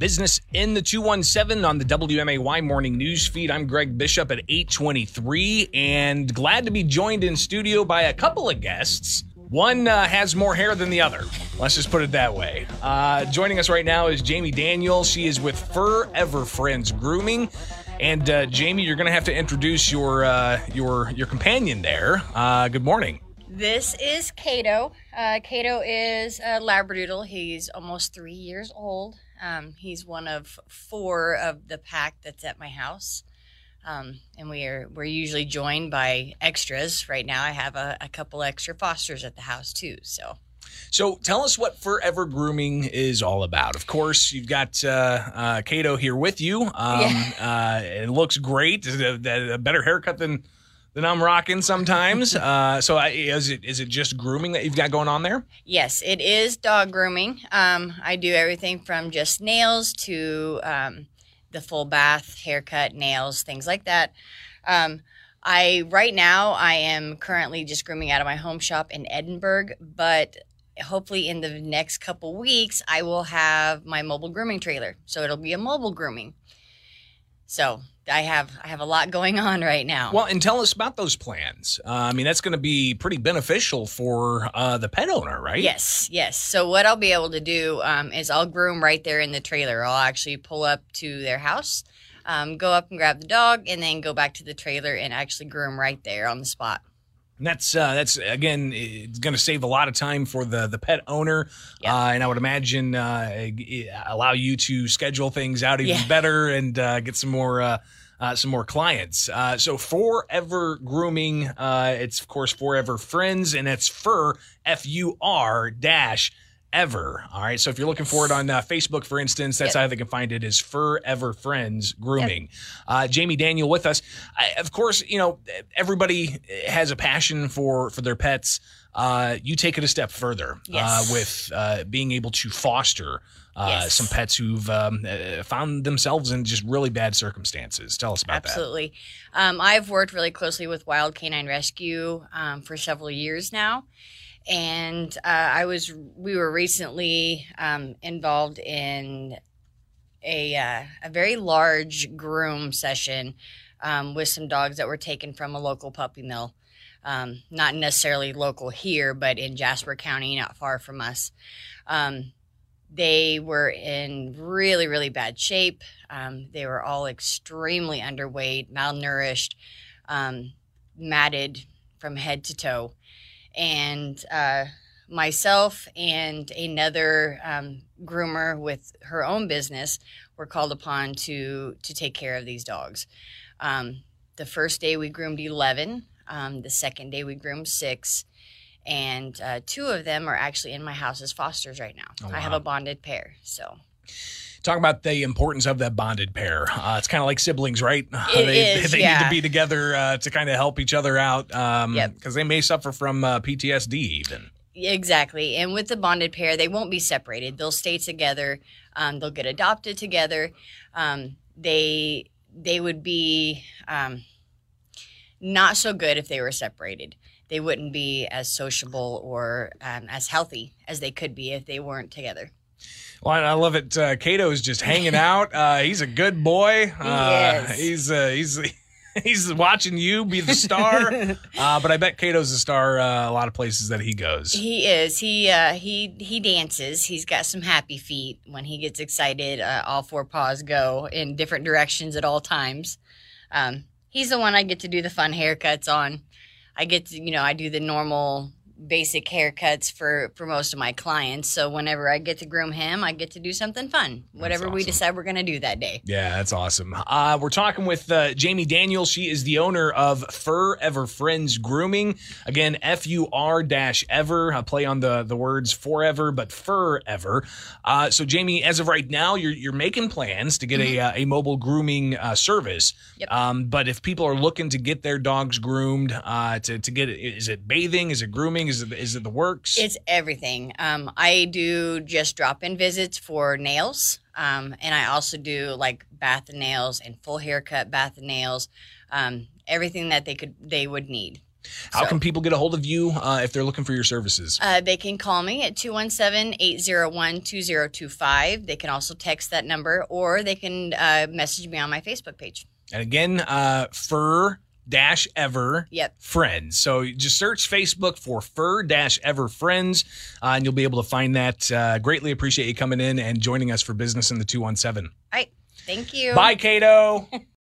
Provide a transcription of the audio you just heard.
Business in the 217 on the WMAY morning news feed. I'm Greg Bishop at 823 and glad to be joined in studio by a couple of guests. One uh, has more hair than the other. Let's just put it that way. Uh, joining us right now is Jamie Daniel. She is with Forever Friends Grooming. And uh, Jamie, you're going to have to introduce your uh, your your companion there. Uh, good morning. This is Kato. Uh, Kato is a Labradoodle. He's almost three years old. Um, he's one of four of the pack that's at my house. Um, and we are we're usually joined by extras. Right now, I have a, a couple extra fosters at the house too. So, so tell us what Forever Grooming is all about. Of course, you've got uh, uh, Kato here with you. Um, yeah. uh, it looks great. A, a better haircut than than I'm rocking sometimes. Uh, so I, is it is it just grooming that you've got going on there? Yes, it is dog grooming. Um, I do everything from just nails to um, the full bath, haircut, nails, things like that. Um, I right now I am currently just grooming out of my home shop in Edinburg, but hopefully in the next couple weeks I will have my mobile grooming trailer. So it'll be a mobile grooming. So I have I have a lot going on right now. Well, and tell us about those plans. Uh, I mean, that's going to be pretty beneficial for uh, the pet owner, right? Yes, yes. So what I'll be able to do um, is I'll groom right there in the trailer. I'll actually pull up to their house, um, go up and grab the dog, and then go back to the trailer and actually groom right there on the spot. And that's uh, that's again, it's going to save a lot of time for the the pet owner, yeah. uh, and I would imagine uh, allow you to schedule things out even yeah. better and uh, get some more. Uh, uh, some more clients. so Forever Grooming, it's of course Forever Friends, and it's Fur F U R dash ever. All right. So if you're looking for it on uh, Facebook, for instance, that's yep. how they can find it is Forever Friends Grooming. Yep. Uh, Jamie Daniel with us. I, of course, you know, everybody has a passion for, for their pets. Uh, you take it a step further uh, yes. with uh, being able to foster uh, yes. some pets who've um, found themselves in just really bad circumstances. Tell us about Absolutely. that. Absolutely. Um, I've worked really closely with Wild Canine Rescue um, for several years now and uh, I was we were recently um, involved in a uh, a very large groom session um, with some dogs that were taken from a local puppy mill. Um, not necessarily local here, but in Jasper County, not far from us. Um, they were in really, really bad shape. Um, they were all extremely underweight, malnourished, um, matted from head to toe and uh, myself and another um, groomer with her own business were called upon to to take care of these dogs. Um, the first day we groomed eleven. Um, the second day we groomed six, and uh, two of them are actually in my house as fosters right now. Oh, wow. I have a bonded pair, so talk about the importance of that bonded pair. Uh, it's kind of like siblings, right? It they is, they yeah. need to be together uh, to kind of help each other out because um, yep. they may suffer from uh, PTSD even. Exactly. And with the bonded pair, they won't be separated. They'll stay together. Um, they'll get adopted together. Um, they they would be um, not so good if they were separated. They wouldn't be as sociable or um, as healthy as they could be if they weren't together. Well, I love it. Uh, Kato is just hanging out. Uh, he's a good boy. Uh, he's uh, he's he's watching you be the star. uh, but I bet Kato's a star uh, a lot of places that he goes. He is. He uh, he he dances. He's got some happy feet. When he gets excited, uh, all four paws go in different directions at all times. Um, he's the one I get to do the fun haircuts on. I get to, you know, I do the normal basic haircuts for for most of my clients. So whenever I get to groom him, I get to do something fun, whatever awesome. we decide we're going to do that day. Yeah, that's awesome. Uh, we're talking with uh, Jamie Daniel. She is the owner of Forever Friends Grooming. Again, F U R dash ever. I play on the the words forever, but forever. Uh, so Jamie, as of right now, you're you're making plans to get mm-hmm. a uh, a mobile grooming uh, service. Yep. Um, but if people are looking to get their dogs groomed, uh, to to get is it bathing? Is it grooming? Is it is it the works? It's everything. Um, I do just drop in visits for nails, um, and I also do like bath and nails and full haircut, bath and nails, um, everything that they could they would need. How so, can people get a hold of you uh, if they're looking for your services? Uh, they can call me at 217 801 2025. They can also text that number or they can uh, message me on my Facebook page. And again, uh, fur dash ever yep. friends. So just search Facebook for fur dash ever friends, uh, and you'll be able to find that. Uh, greatly appreciate you coming in and joining us for business in the 217. All right. Thank you. Bye, Kato.